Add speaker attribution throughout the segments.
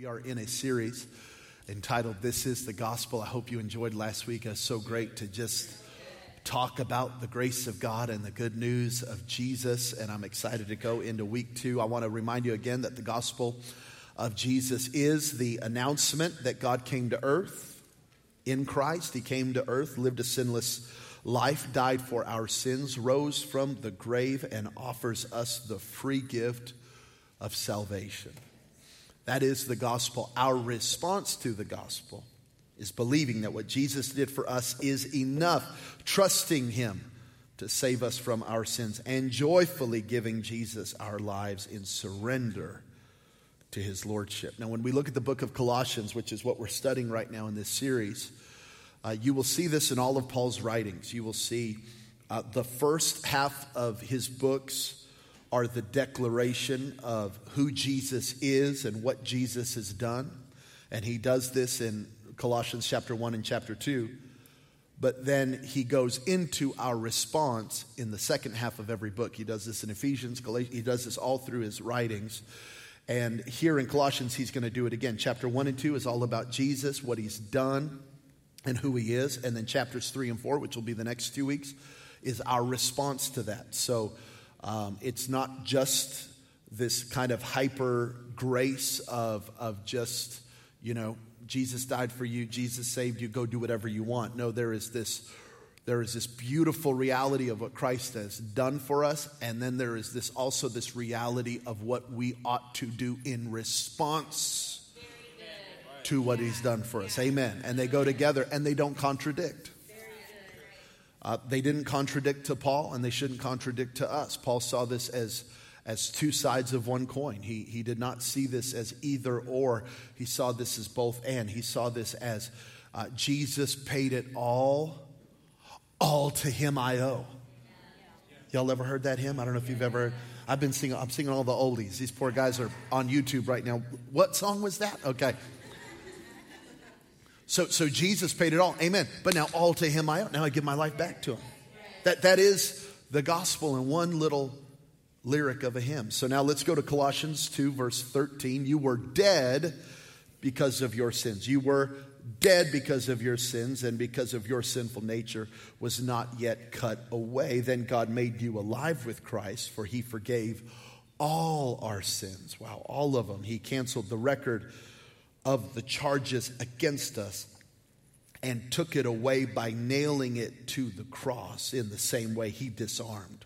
Speaker 1: We are in a series entitled This is the Gospel. I hope you enjoyed last week. It's so great to just talk about the grace of God and the good news of Jesus. And I'm excited to go into week two. I want to remind you again that the gospel of Jesus is the announcement that God came to earth in Christ. He came to earth, lived a sinless life, died for our sins, rose from the grave, and offers us the free gift of salvation. That is the gospel. Our response to the gospel is believing that what Jesus did for us is enough, trusting Him to save us from our sins, and joyfully giving Jesus our lives in surrender to His Lordship. Now, when we look at the book of Colossians, which is what we're studying right now in this series, uh, you will see this in all of Paul's writings. You will see uh, the first half of his books are the declaration of who Jesus is and what Jesus has done. And he does this in Colossians chapter 1 and chapter 2. But then he goes into our response in the second half of every book. He does this in Ephesians, Galatians, he does this all through his writings. And here in Colossians, he's going to do it again. Chapter 1 and 2 is all about Jesus, what he's done, and who he is. And then chapters 3 and 4, which will be the next two weeks, is our response to that. So um, it's not just this kind of hyper grace of, of just, you know, Jesus died for you, Jesus saved you, go do whatever you want. No, there is this there is this beautiful reality of what Christ has done for us, and then there is this also this reality of what we ought to do in response to what he's done for us. Amen. And they go together and they don't contradict. Uh, they didn't contradict to Paul, and they shouldn't contradict to us. Paul saw this as, as two sides of one coin. He, he did not see this as either or, he saw this as both and. He saw this as uh, Jesus paid it all, all to him I owe. Y'all ever heard that hymn? I don't know if you've ever. I've been singing. I'm singing all the oldies. These poor guys are on YouTube right now. What song was that? Okay. So, so Jesus paid it all. Amen. But now all to him I owe. Now I give my life back to him. That, that is the gospel in one little lyric of a hymn. So now let's go to Colossians 2, verse 13. You were dead because of your sins. You were dead because of your sins and because of your sinful nature was not yet cut away. Then God made you alive with Christ, for he forgave all our sins. Wow, all of them. He canceled the record of the charges against us and took it away by nailing it to the cross in the same way he disarmed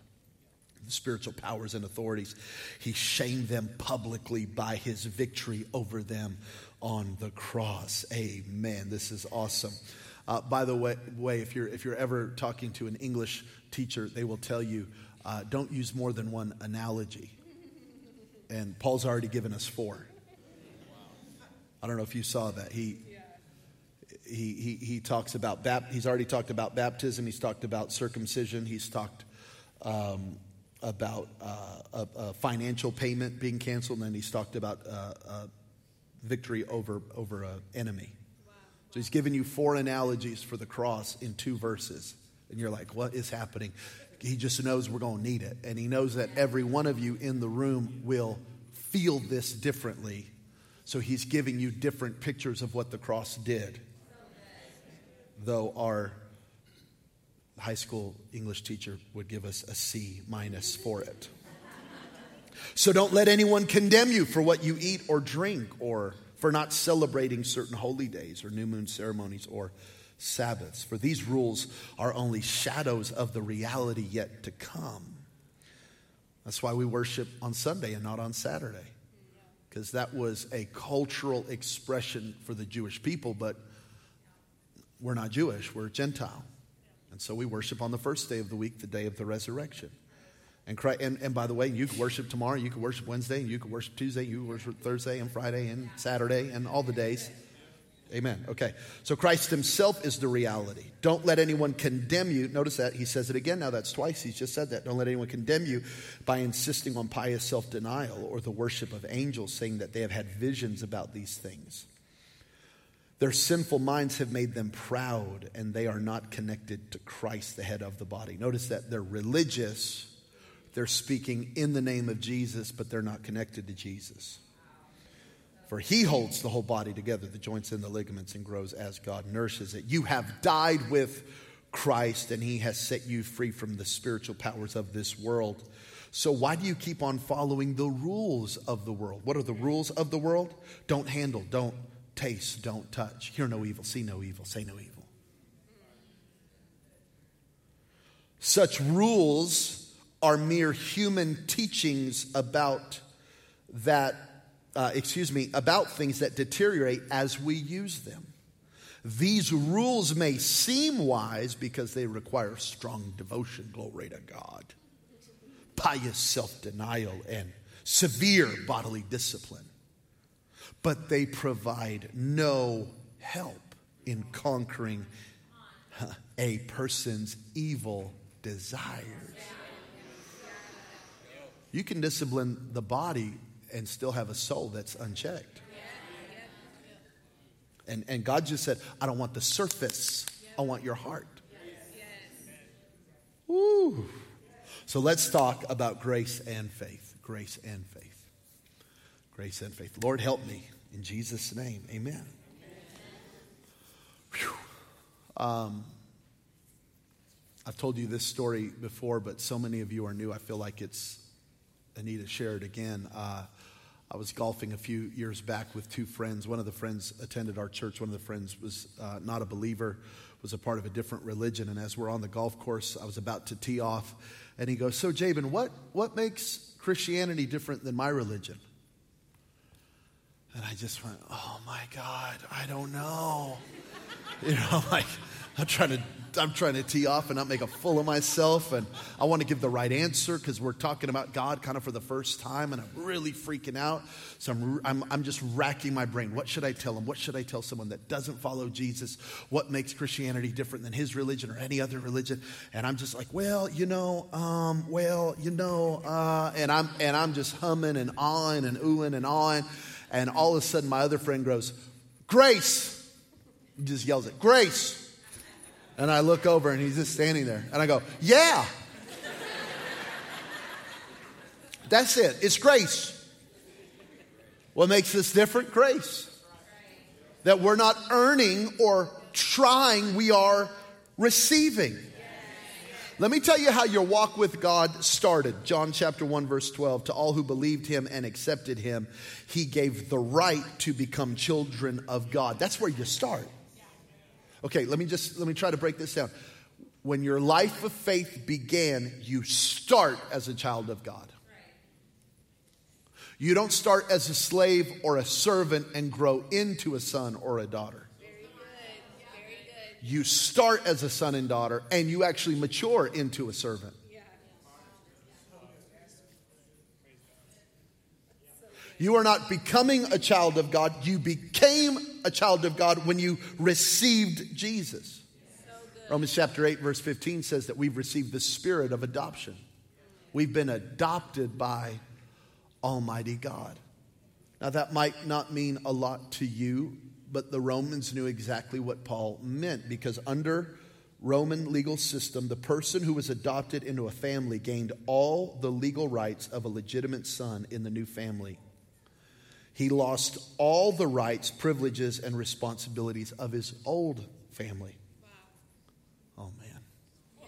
Speaker 1: the spiritual powers and authorities. He shamed them publicly by his victory over them on the cross. Amen. This is awesome. Uh, by the way, way, if you're if you're ever talking to an English teacher, they will tell you uh, don't use more than one analogy. And Paul's already given us four. I don't know if you saw that. He, he, he, he talks about, bap- he's already talked about baptism, he's talked about circumcision, he's talked um, about uh, a, a, financial payment being canceled, and then he's talked about uh, victory over, over an enemy. Wow. So he's given you four analogies for the cross in two verses. And you're like, what is happening? He just knows we're going to need it. And he knows that every one of you in the room will feel this differently so he's giving you different pictures of what the cross did. Though our high school English teacher would give us a C minus for it. So don't let anyone condemn you for what you eat or drink or for not celebrating certain holy days or new moon ceremonies or Sabbaths. For these rules are only shadows of the reality yet to come. That's why we worship on Sunday and not on Saturday because that was a cultural expression for the Jewish people, but we're not Jewish, we're Gentile. And so we worship on the first day of the week, the day of the resurrection. And, Christ, and, and by the way, you can worship tomorrow, you can worship Wednesday, and you can worship Tuesday, you can worship Thursday and Friday and Saturday and all the days. Amen. Okay. So Christ himself is the reality. Don't let anyone condemn you. Notice that he says it again now. That's twice. He's just said that. Don't let anyone condemn you by insisting on pious self denial or the worship of angels, saying that they have had visions about these things. Their sinful minds have made them proud, and they are not connected to Christ, the head of the body. Notice that they're religious, they're speaking in the name of Jesus, but they're not connected to Jesus. For he holds the whole body together, the joints and the ligaments, and grows as God nourishes it. You have died with Christ, and he has set you free from the spiritual powers of this world. So, why do you keep on following the rules of the world? What are the rules of the world? Don't handle, don't taste, don't touch. Hear no evil, see no evil, say no evil. Such rules are mere human teachings about that uh, excuse me, about things that deteriorate as we use them. These rules may seem wise because they require strong devotion, glory to God, pious self denial, and severe bodily discipline. But they provide no help in conquering a person's evil desires. You can discipline the body and still have a soul that's unchecked. And, and God just said, I don't want the surface, I want your heart. Woo. So let's talk about grace and faith. Grace and faith. Grace and faith. Lord, help me in Jesus' name. Amen. Um, I've told you this story before, but so many of you are new. I feel like it's I need to share it again. Uh, I was golfing a few years back with two friends. One of the friends attended our church. One of the friends was uh, not a believer, was a part of a different religion. And as we're on the golf course, I was about to tee off, and he goes, "So, Jabin, what what makes Christianity different than my religion?" And I just went, "Oh my God, I don't know." you know, like I'm trying to I'm trying to tee off and not make a fool of myself. And I want to give the right answer because we're talking about God kind of for the first time, and I'm really freaking out. So I'm, I'm, I'm just racking my brain. What should I tell him? What should I tell someone that doesn't follow Jesus? What makes Christianity different than his religion or any other religion? And I'm just like, well, you know, um, well, you know, uh, and I'm and I'm just humming and awing and oohing and awing. And all of a sudden, my other friend goes, Grace. He just yells it, Grace. And I look over and he's just standing there. And I go, Yeah. That's it. It's grace. What makes this different? Grace. That we're not earning or trying, we are receiving. Let me tell you how your walk with God started. John chapter 1 verse 12. To all who believed him and accepted him, he gave the right to become children of God. That's where you start. Okay, let me just let me try to break this down. When your life of faith began, you start as a child of God. You don't start as a slave or a servant and grow into a son or a daughter. Very good. Very good. You start as a son and daughter and you actually mature into a servant. You are not becoming a child of God. You became a child of God when you received Jesus. So Romans chapter 8, verse 15 says that we've received the spirit of adoption. We've been adopted by Almighty God. Now, that might not mean a lot to you, but the Romans knew exactly what Paul meant because under Roman legal system, the person who was adopted into a family gained all the legal rights of a legitimate son in the new family he lost all the rights, privileges, and responsibilities of his old family. Wow. Oh, man. Wow.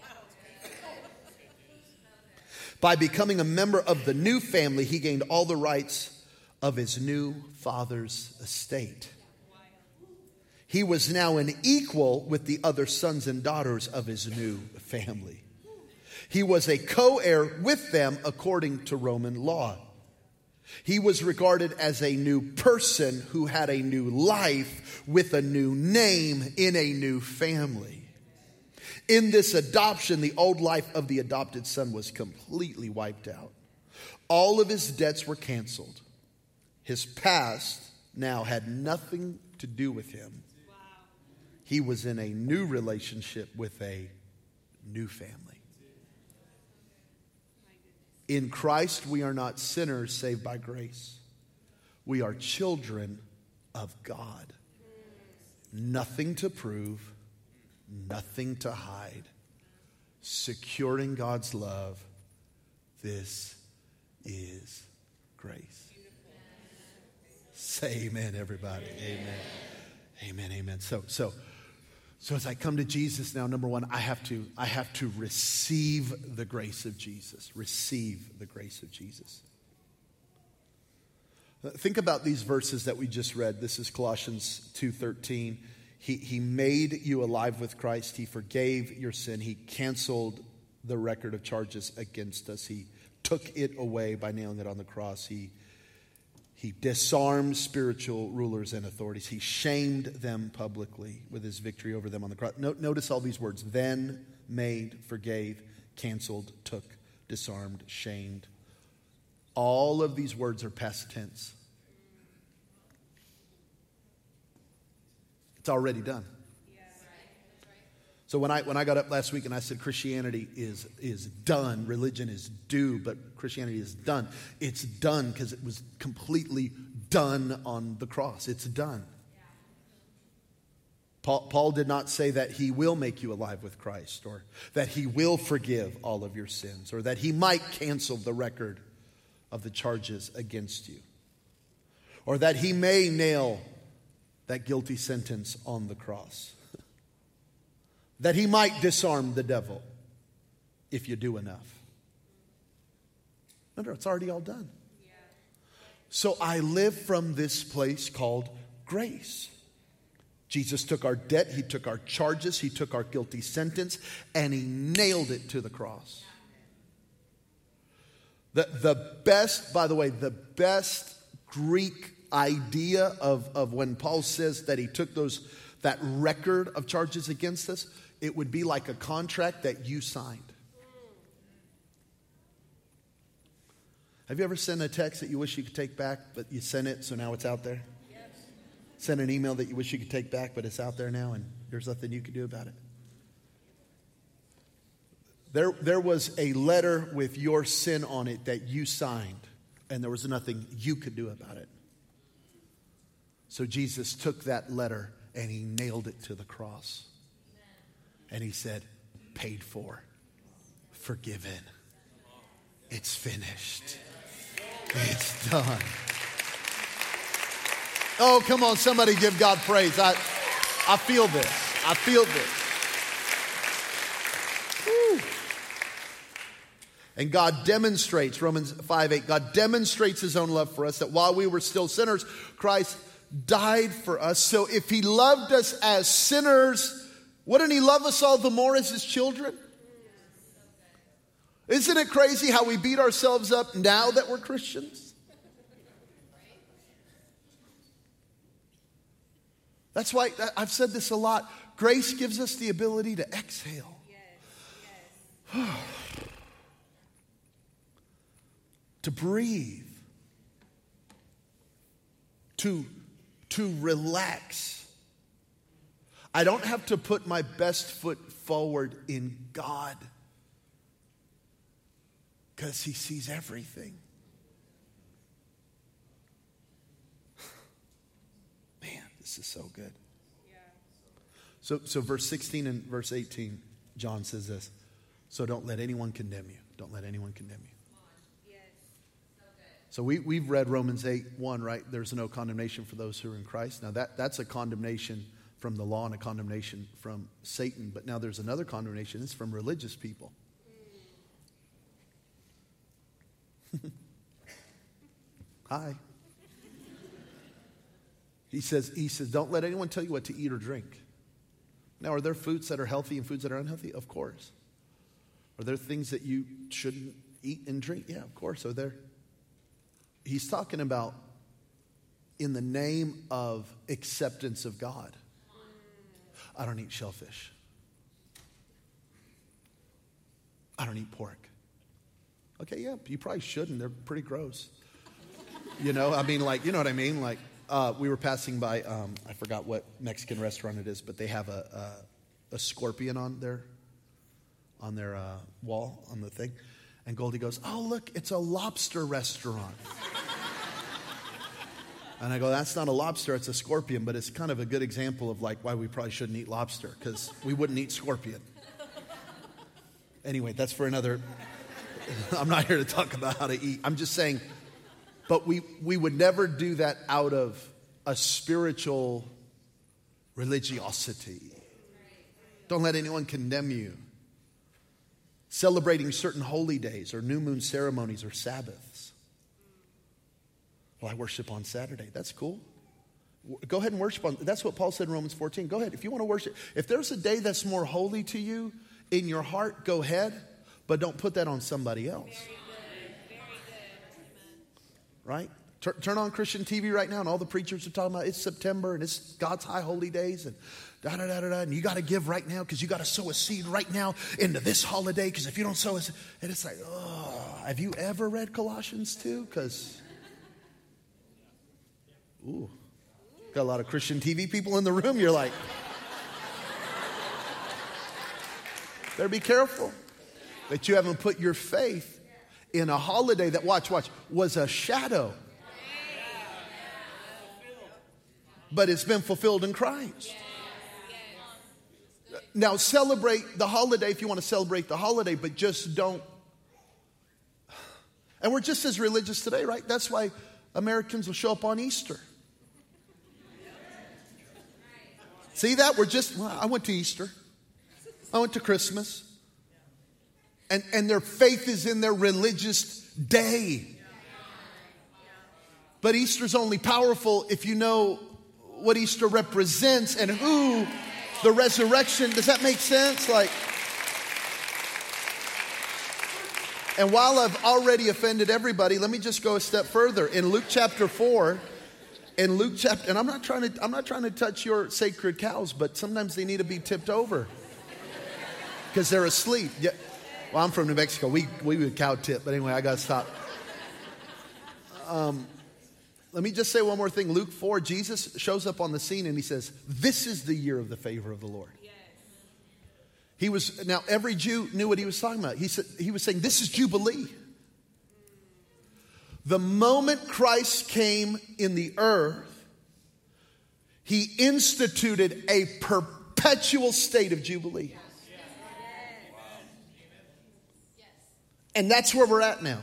Speaker 1: By becoming a member of the new family, he gained all the rights of his new father's estate. He was now an equal with the other sons and daughters of his new family. He was a co heir with them according to Roman law. He was regarded as a new person who had a new life with a new name in a new family. In this adoption, the old life of the adopted son was completely wiped out. All of his debts were canceled. His past now had nothing to do with him. He was in a new relationship with a new family. In Christ, we are not sinners saved by grace. We are children of God. Nothing to prove, nothing to hide. Securing God's love. This is grace. Say amen, everybody. Amen. Amen. Amen. So, so, so as I come to Jesus now, number one, I have to, I have to receive the grace of Jesus. Receive the grace of Jesus. Uh, think about these verses that we just read. This is Colossians 2:13. He, he made you alive with Christ. He forgave your sin. He canceled the record of charges against us. He took it away by nailing it on the cross. He, he disarmed spiritual rulers and authorities. He shamed them publicly with his victory over them on the cross. notice all these words then, made, forgave, canceled, took, disarmed, shamed. All of these words are past tense. It's already done. So when I, when I got up last week and I said Christianity is, is done, religion is do, but Christianity is done, it's done because it was completely done on the cross. It's done. Paul, Paul did not say that he will make you alive with Christ or that he will forgive all of your sins or that he might cancel the record of the charges against you or that he may nail that guilty sentence on the cross. That he might disarm the devil if you do enough. No, no, it's already all done. So I live from this place called grace. Jesus took our debt, He took our charges, He took our guilty sentence, and He nailed it to the cross. The, the best, by the way, the best Greek idea of, of when Paul says that he took those that record of charges against us, it would be like a contract that you signed. Have you ever sent a text that you wish you could take back, but you sent it, so now it's out there? Yes. Sent an email that you wish you could take back, but it's out there now, and there's nothing you can do about it. There, there was a letter with your sin on it that you signed, and there was nothing you could do about it. So Jesus took that letter and he nailed it to the cross. And he said, Paid for, forgiven. It's finished. It's done. Oh, come on, somebody give God praise. I, I feel this. I feel this. Woo. And God demonstrates, Romans 5 8, God demonstrates his own love for us that while we were still sinners, Christ died for us. So if he loved us as sinners, wouldn't he love us all the more as his children? Isn't it crazy how we beat ourselves up now that we're Christians? That's why I've said this a lot. Grace gives us the ability to exhale. To breathe. To to relax. I don't have to put my best foot forward in God because He sees everything. Man, this is so good. So, so verse 16 and verse 18, John says this. So don't let anyone condemn you. Don't let anyone condemn you. So we, we've read Romans 8 1, right? There's no condemnation for those who are in Christ. Now, that, that's a condemnation from the law and a condemnation from Satan. But now there's another condemnation. It's from religious people. Hi. He says, he says, don't let anyone tell you what to eat or drink. Now, are there foods that are healthy and foods that are unhealthy? Of course. Are there things that you shouldn't eat and drink? Yeah, of course. Are there he's talking about in the name of acceptance of God. I don't eat shellfish. I don't eat pork. Okay, yeah, you probably shouldn't. They're pretty gross. You know, I mean, like, you know what I mean? Like, uh, we were passing by, um, I forgot what Mexican restaurant it is, but they have a, a, a scorpion on their, on their uh, wall, on the thing. And Goldie goes, Oh, look, it's a lobster restaurant. And I go, That's not a lobster, it's a scorpion, but it's kind of a good example of like why we probably shouldn't eat lobster, because we wouldn't eat scorpion. Anyway, that's for another. I'm not here to talk about how to eat. I'm just saying, But we, we would never do that out of a spiritual religiosity. Don't let anyone condemn you. Celebrating certain holy days or new moon ceremonies or Sabbaths. Well, I worship on Saturday. That's cool. Go ahead and worship on. That's what Paul said in Romans 14. Go ahead. If you want to worship, if there's a day that's more holy to you in your heart, go ahead, but don't put that on somebody else. Right? Tur- turn on Christian TV right now, and all the preachers are talking about it's September and it's God's high holy days, and da da da da da. And you got to give right now because you got to sow a seed right now into this holiday. Because if you don't sow a seed, and it's like, oh, have you ever read Colossians 2? Because, ooh, got a lot of Christian TV people in the room. You're like, better be careful that you haven't put your faith in a holiday that, watch, watch, was a shadow but it's been fulfilled in Christ. Now, celebrate the holiday if you want to celebrate the holiday, but just don't. And we're just as religious today, right? That's why Americans will show up on Easter. See that? We're just, well, I went to Easter, I went to Christmas. And, and their faith is in their religious day. But Easter's only powerful if you know what Easter represents and who the resurrection, does that make sense? Like, and while I've already offended everybody, let me just go a step further. In Luke chapter 4, in Luke chapter, and I'm not trying to, I'm not trying to touch your sacred cows, but sometimes they need to be tipped over because they're asleep. Yeah. Well, I'm from New Mexico. We, we would cow tip, but anyway, I got to stop. Um, let me just say one more thing. Luke 4, Jesus shows up on the scene and he says, This is the year of the favor of the Lord. Yes. He was, now every Jew knew what he was talking about. He, said, he was saying, This is Jubilee. The moment Christ came in the earth, he instituted a perpetual state of Jubilee. And that's where we're at now.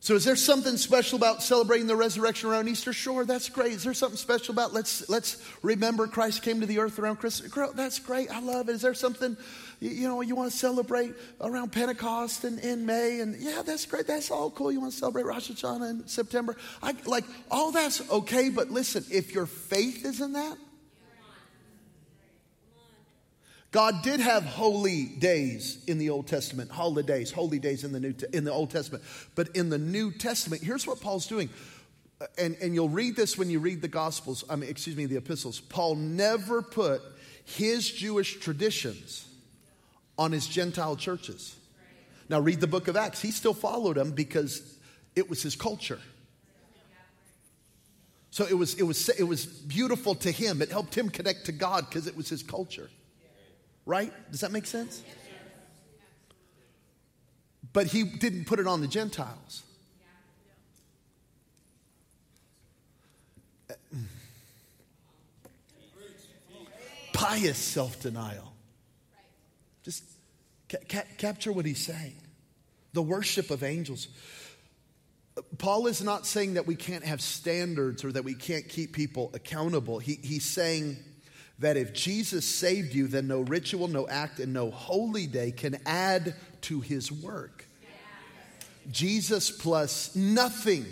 Speaker 1: So is there something special about celebrating the resurrection around Easter? Sure, that's great. Is there something special about let's let's remember Christ came to the earth around Christmas? That's great. I love it. Is there something you know you want to celebrate around Pentecost in, in May? And yeah, that's great. That's all cool. You want to celebrate Rosh Hashanah in September? I, like all that's okay, but listen, if your faith is in that, God did have holy days in the Old Testament, holidays, holy days in the New in the Old Testament. But in the New Testament, here's what Paul's doing. And, and you'll read this when you read the Gospels, I mean, excuse me, the epistles. Paul never put his Jewish traditions on his Gentile churches. Now, read the book of Acts. He still followed them because it was his culture. So it was, it was, it was beautiful to him. It helped him connect to God because it was his culture. Right? Does that make sense? But he didn't put it on the Gentiles. Pious self denial. Just ca- ca- capture what he's saying. The worship of angels. Paul is not saying that we can't have standards or that we can't keep people accountable. He, he's saying that if Jesus saved you, then no ritual, no act, and no holy day can add to his work. Jesus plus nothing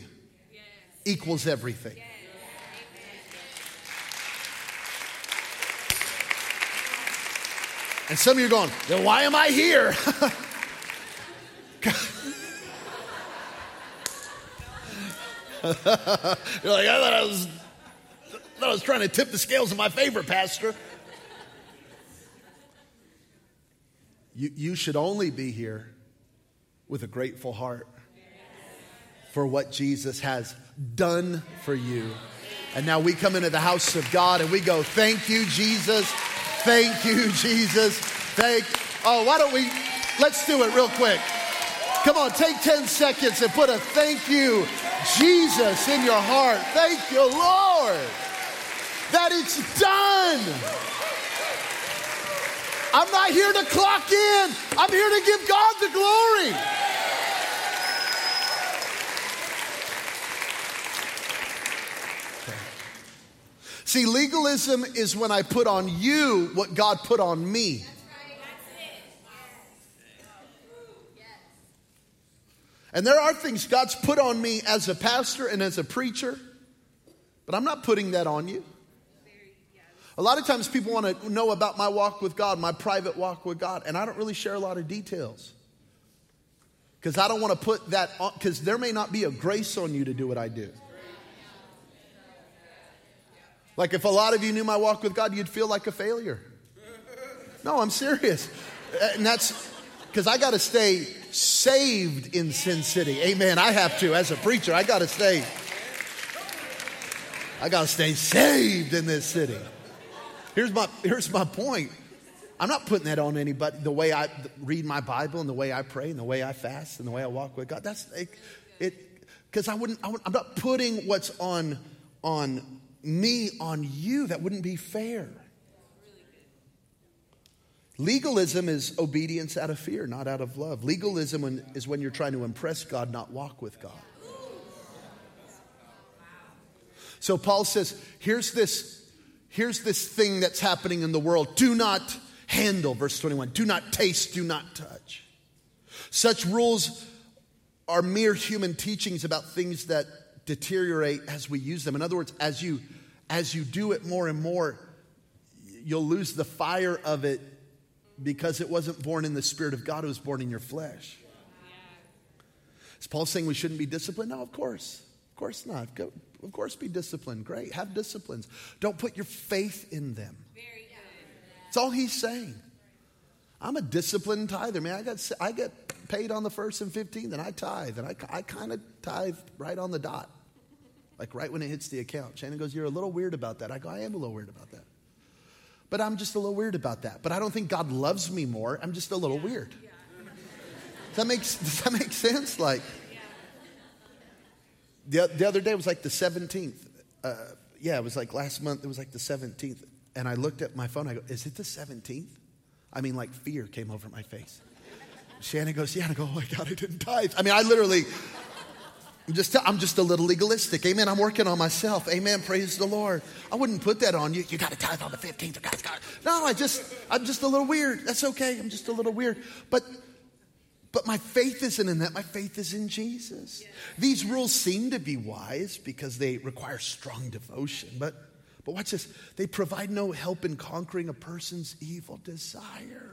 Speaker 1: equals everything. And some of you are going, then why am I here? You're like, I thought I was I was trying to tip the scales in my favor, Pastor. You, you should only be here with a grateful heart for what Jesus has done for you. And now we come into the house of God and we go, Thank you, Jesus. Thank you, Jesus. Thank. Oh, why don't we? Let's do it real quick. Come on, take 10 seconds and put a thank you, Jesus, in your heart. Thank you, Lord that it's done. I'm not here to clock in, I'm here to give God the glory. See, legalism is when I put on you what God put on me. And there are things God's put on me as a pastor and as a preacher, but I'm not putting that on you. A lot of times people want to know about my walk with God, my private walk with God, and I don't really share a lot of details. Because I don't want to put that on, because there may not be a grace on you to do what I do. Like if a lot of you knew my walk with God, you'd feel like a failure. No, I'm serious. And that's because I got to stay saved in Sin City. Amen. I have to, as a preacher, I got to stay. I got to stay saved in this city. Here's my, here's my point. I'm not putting that on anybody. The way I read my Bible and the way I pray and the way I fast and the way I walk with God. That's it. Because I wouldn't. I am not putting what's on on me on you. That wouldn't be fair. Legalism is obedience out of fear, not out of love. Legalism is when you're trying to impress God, not walk with God. So Paul says, here's this, here's this thing that's happening in the world. Do not handle, verse 21. Do not taste, do not touch. Such rules are mere human teachings about things that deteriorate as we use them. In other words, as you as you do it more and more, you'll lose the fire of it because it wasn't born in the Spirit of God, it was born in your flesh. Is Paul saying we shouldn't be disciplined? No, of course. Of course not. Go, of course, be disciplined. Great. Have disciplines. Don't put your faith in them. That's all he's saying. I'm a disciplined tither, man. I got, I get paid on the first and 15th, and I tithe, and I, I kind of tithe right on the dot, like right when it hits the account. Shannon goes, You're a little weird about that. I go, I am a little weird about that. But I'm just a little weird about that. But I don't think God loves me more. I'm just a little weird. Does that make, does that make sense? Like, the, the other day was like the 17th. Uh, yeah, it was like last month, it was like the 17th. And I looked at my phone, I go, Is it the 17th? I mean, like fear came over my face. Shannon goes, Yeah, and I go, Oh my God, I didn't tithe. I mean, I literally, I'm just, I'm just a little legalistic. Amen. I'm working on myself. Amen. Praise the Lord. I wouldn't put that on you. You got to tithe on the 15th. God's got No, I just, I'm just a little weird. That's okay. I'm just a little weird. But, but my faith isn't in that. My faith is in Jesus. These rules seem to be wise because they require strong devotion. But, but watch this. They provide no help in conquering a person's evil desires.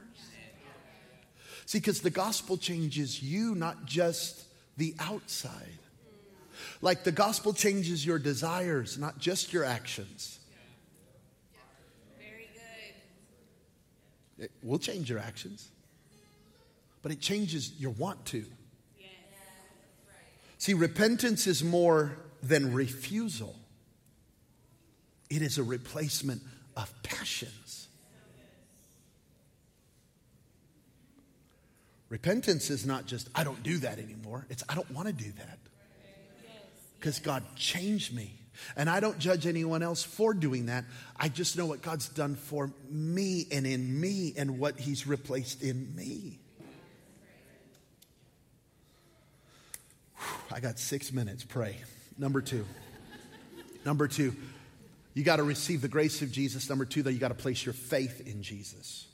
Speaker 1: See, because the gospel changes you, not just the outside. Like the gospel changes your desires, not just your actions.
Speaker 2: Very good.
Speaker 1: It will change your actions, but it changes your want to. See, repentance is more than refusal, it is a replacement of passions. Repentance is not just, I don't do that anymore. It's, I don't want to do that because God changed me. And I don't judge anyone else for doing that. I just know what God's done for me and in me and what He's replaced in me. I got six minutes. Pray. Number two. Number two, you got to receive the grace of Jesus. Number two, though, you got to place your faith in Jesus.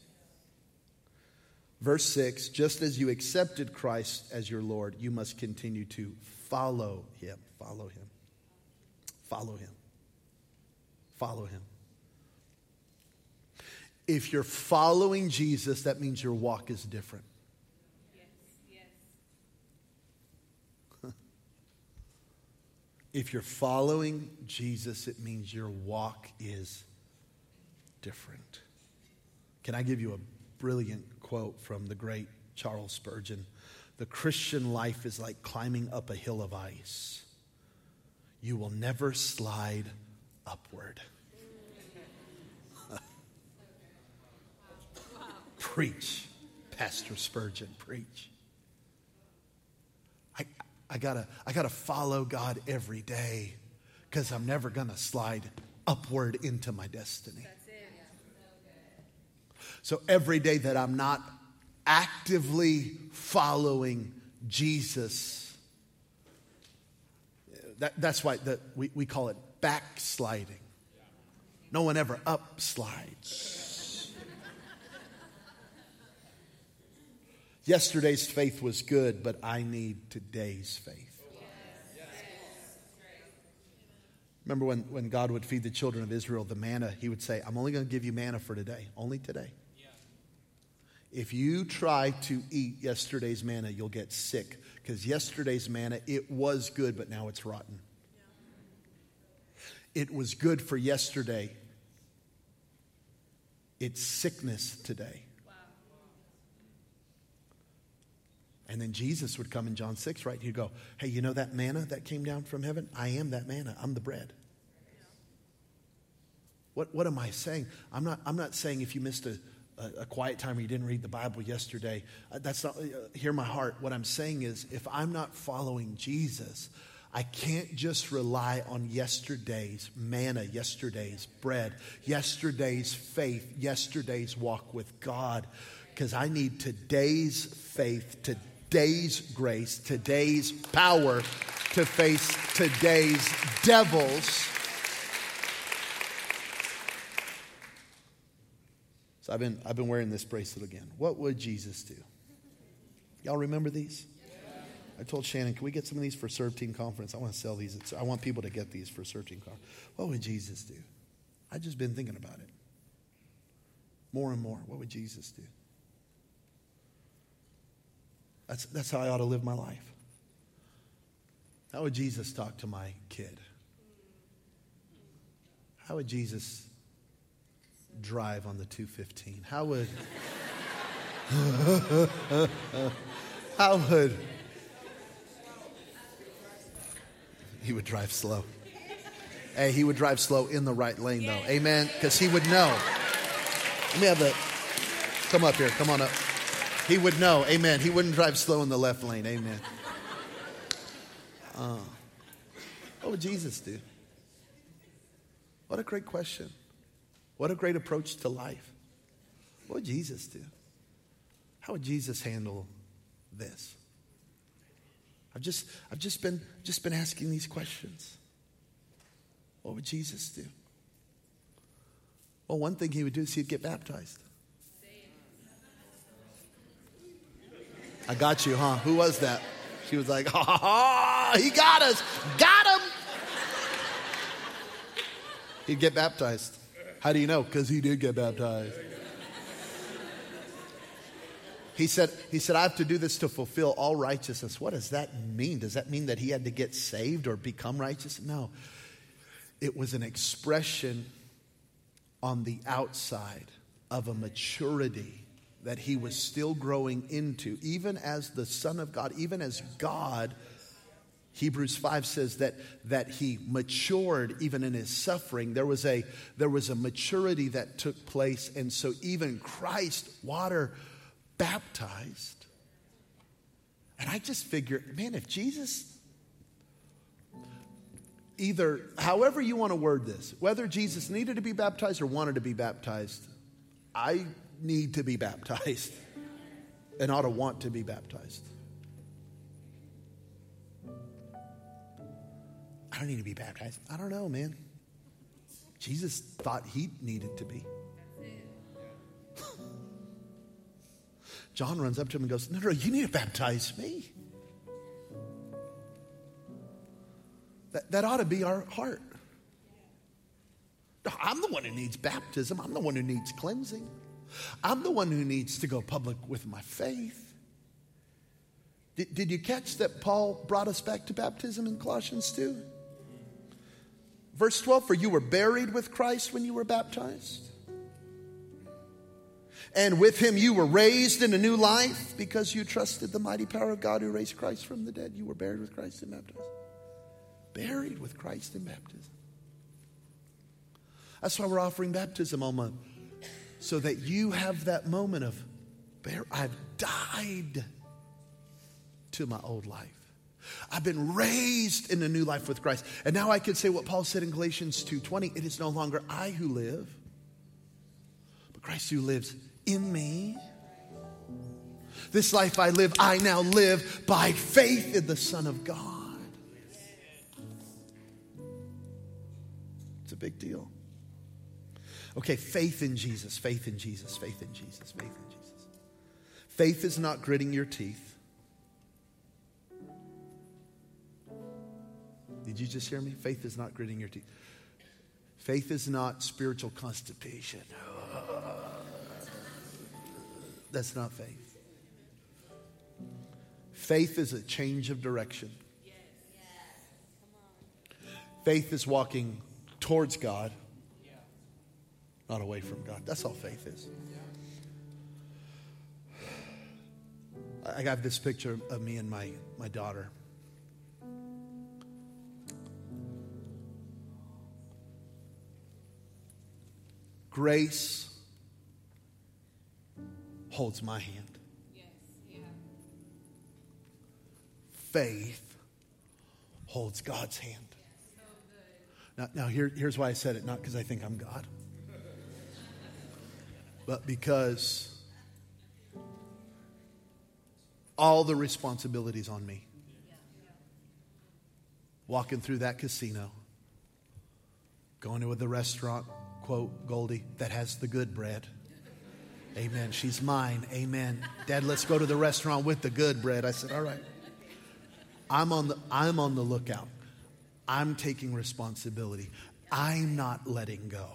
Speaker 1: Verse 6 just as you accepted Christ as your Lord, you must continue to follow him. Follow him. Follow him. Follow him. If you're following Jesus, that means your walk is different. If you're following Jesus, it means your walk is different. Can I give you a brilliant quote from the great Charles Spurgeon? The Christian life is like climbing up a hill of ice you will never slide upward. preach, Pastor Spurgeon, preach. I, I, gotta, I gotta follow God every day because I'm never gonna slide upward into my destiny. So every day that I'm not actively following Jesus, that, that's why the, we, we call it backsliding. No one ever upslides. Yesterday's faith was good, but I need today's faith. Remember when, when God would feed the children of Israel the manna, he would say, I'm only going to give you manna for today, only today. If you try to eat yesterday's manna, you'll get sick because yesterday's manna, it was good, but now it's rotten. It was good for yesterday. It's sickness today. And then Jesus would come in John 6, right? He'd go, Hey, you know that manna that came down from heaven? I am that manna. I'm the bread. What, what am I saying? I'm not, I'm not saying if you missed a, a, a quiet time or you didn't read the Bible yesterday, uh, that's not, uh, hear my heart. What I'm saying is if I'm not following Jesus, I can't just rely on yesterday's manna, yesterday's bread, yesterday's faith, yesterday's walk with God, because I need today's faith, today's grace, today's power to face today's devils. So I've been, I've been wearing this bracelet again. What would Jesus do? Y'all remember these? I told Shannon, can we get some of these for Serve Team Conference? I want to sell these. I want people to get these for Serve Team Conference. What would Jesus do? I've just been thinking about it. More and more. What would Jesus do? That's, that's how I ought to live my life. How would Jesus talk to my kid? How would Jesus drive on the 215? How would. how would. He would drive slow. Hey, he would drive slow in the right lane, though. Amen? Because he would know. Let me have the. Come up here. Come on up. He would know. Amen. He wouldn't drive slow in the left lane. Amen. Uh, what would Jesus do? What a great question. What a great approach to life. What would Jesus do? How would Jesus handle this? I've just, I've just been, just been asking these questions. What would Jesus do? Well, one thing he would do is he'd get baptized. I got you, huh? Who was that? She was like, ha ha he got us. Got him. He'd get baptized. How do you know? Because he did get baptized. He said, he said, I have to do this to fulfill all righteousness. What does that mean? Does that mean that he had to get saved or become righteous? No. It was an expression on the outside of a maturity that he was still growing into, even as the Son of God, even as God. Hebrews 5 says that, that he matured even in his suffering. There was, a, there was a maturity that took place. And so, even Christ, water baptized. And I just figured, man, if Jesus, either, however you want to word this, whether Jesus needed to be baptized or wanted to be baptized, I need to be baptized and ought to want to be baptized. I don't need to be baptized. I don't know, man. Jesus thought he needed to be. John runs up to him and goes, No, no, you need to baptize me. That, that ought to be our heart. I'm the one who needs baptism. I'm the one who needs cleansing. I'm the one who needs to go public with my faith. Did, did you catch that Paul brought us back to baptism in Colossians 2? Verse 12 For you were buried with Christ when you were baptized. And with him you were raised in a new life because you trusted the mighty power of God who raised Christ from the dead. You were buried with Christ in baptism. Buried with Christ in baptism. That's why we're offering baptism all month. So that you have that moment of, I've died to my old life. I've been raised in a new life with Christ. And now I can say what Paul said in Galatians 2:20, it is no longer I who live, but Christ who lives in me. This life I live, I now live by faith in the Son of God. It's a big deal. Okay, faith in Jesus, faith in Jesus, faith in Jesus, faith in Jesus. Faith is not gritting your teeth. Did you just hear me? Faith is not gritting your teeth. Faith is not spiritual constipation. That's not faith. Faith is a change of direction. Faith is walking towards God, not away from God. That's all faith is. I got this picture of me and my, my daughter. Grace holds my hand.
Speaker 2: Yes. Yeah.
Speaker 1: Faith holds God's hand. Now, now here, here's why I said it not because I think I'm God, but because all the responsibilities on me. Walking through that casino, going to the restaurant, quote, Goldie, that has the good bread. Amen. She's mine. Amen. Dad, let's go to the restaurant with the good bread. I said, all right. I'm on the, I'm on the lookout. I'm taking responsibility. I'm not letting go.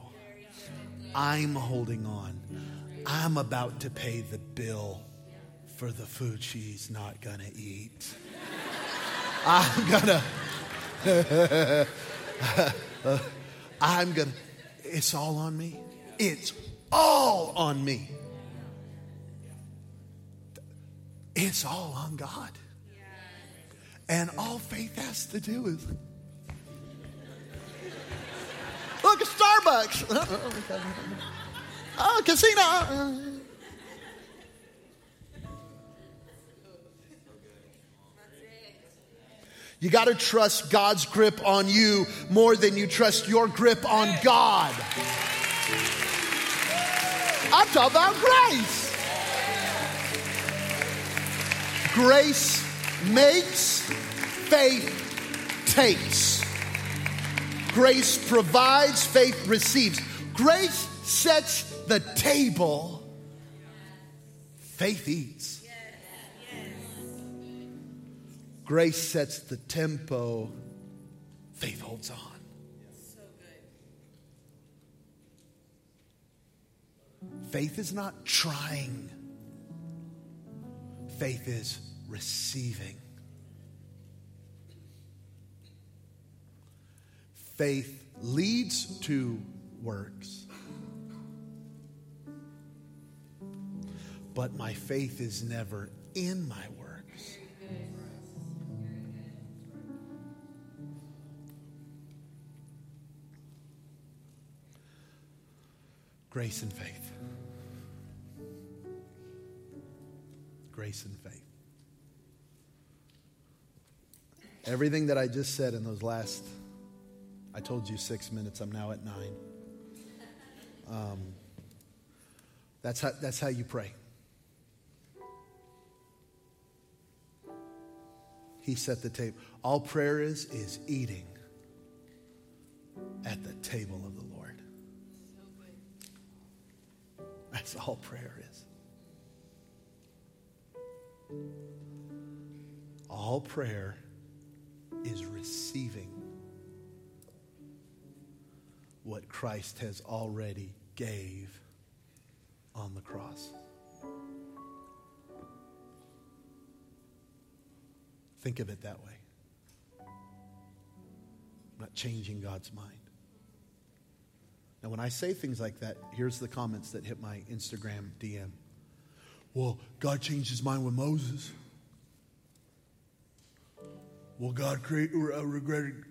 Speaker 1: I'm holding on. I'm about to pay the bill for the food she's not going to eat. I'm going to. I'm going to. It's all on me. It's all on me. It's all on God. And all faith has to do is look at Starbucks. Oh, casino. You got to trust God's grip on you more than you trust your grip on God. I'm talking about grace. Grace makes, faith takes. Grace provides, faith receives. Grace sets the table, faith eats. Grace sets the tempo, faith holds on. Faith is not trying, faith is receiving. Faith leads to works. But my faith is never in my works. Grace and faith. Grace and faith. Everything that I just said in those last, I told you six minutes, I'm now at nine. Um, that's, how, that's how you pray. He set the table. All prayer is, is eating at the table of That's all prayer is. All prayer is receiving what Christ has already gave on the cross. Think of it that way. I'm not changing God's mind. Now, when I say things like that, here's the comments that hit my Instagram DM. Well, God changed his mind with Moses. Well, God create, uh, regretted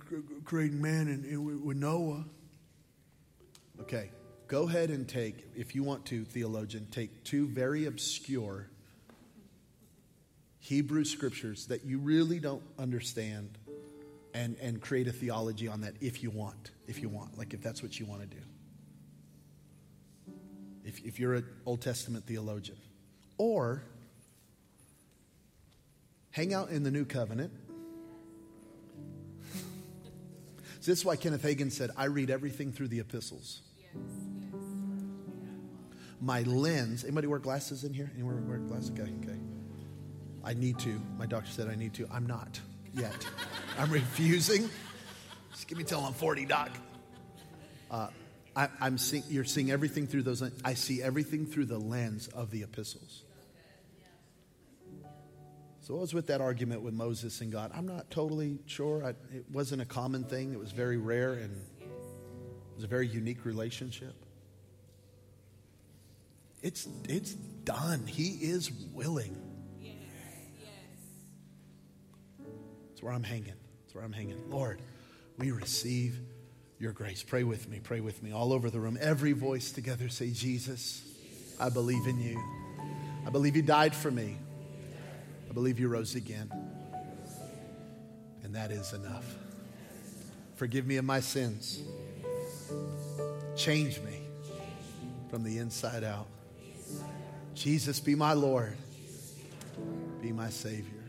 Speaker 1: creating man in, with Noah. Okay, go ahead and take, if you want to, theologian, take two very obscure Hebrew scriptures that you really don't understand and, and create a theology on that if you want. If you want, like if that's what you want to do. If, if you're an Old Testament theologian. Or hang out in the New Covenant. so this is why Kenneth Hagin said, I read everything through the epistles.
Speaker 2: Yes. Yes.
Speaker 1: my lens. Anybody wear glasses in here? Anyone wear glasses? Okay, okay. I need to. My doctor said I need to. I'm not yet. I'm refusing. Just give me till I'm 40, doc. Uh, I, am seeing, you're seeing everything through those. I see everything through the lens of the epistles. So, what was with that argument with Moses and God? I'm not totally sure. I, it wasn't a common thing, it was very rare and it was a very unique relationship. It's, it's done. He is willing.
Speaker 2: Yes. Yes.
Speaker 1: That's where I'm hanging. That's where I'm hanging. Lord, we receive your grace. Pray with me. Pray with me. All over the room. Every voice together say, Jesus, I believe in you. I believe you died for me. I believe you rose again. And that is enough. Forgive me of my sins. Change me from the inside out. Jesus, be my Lord, be my Savior.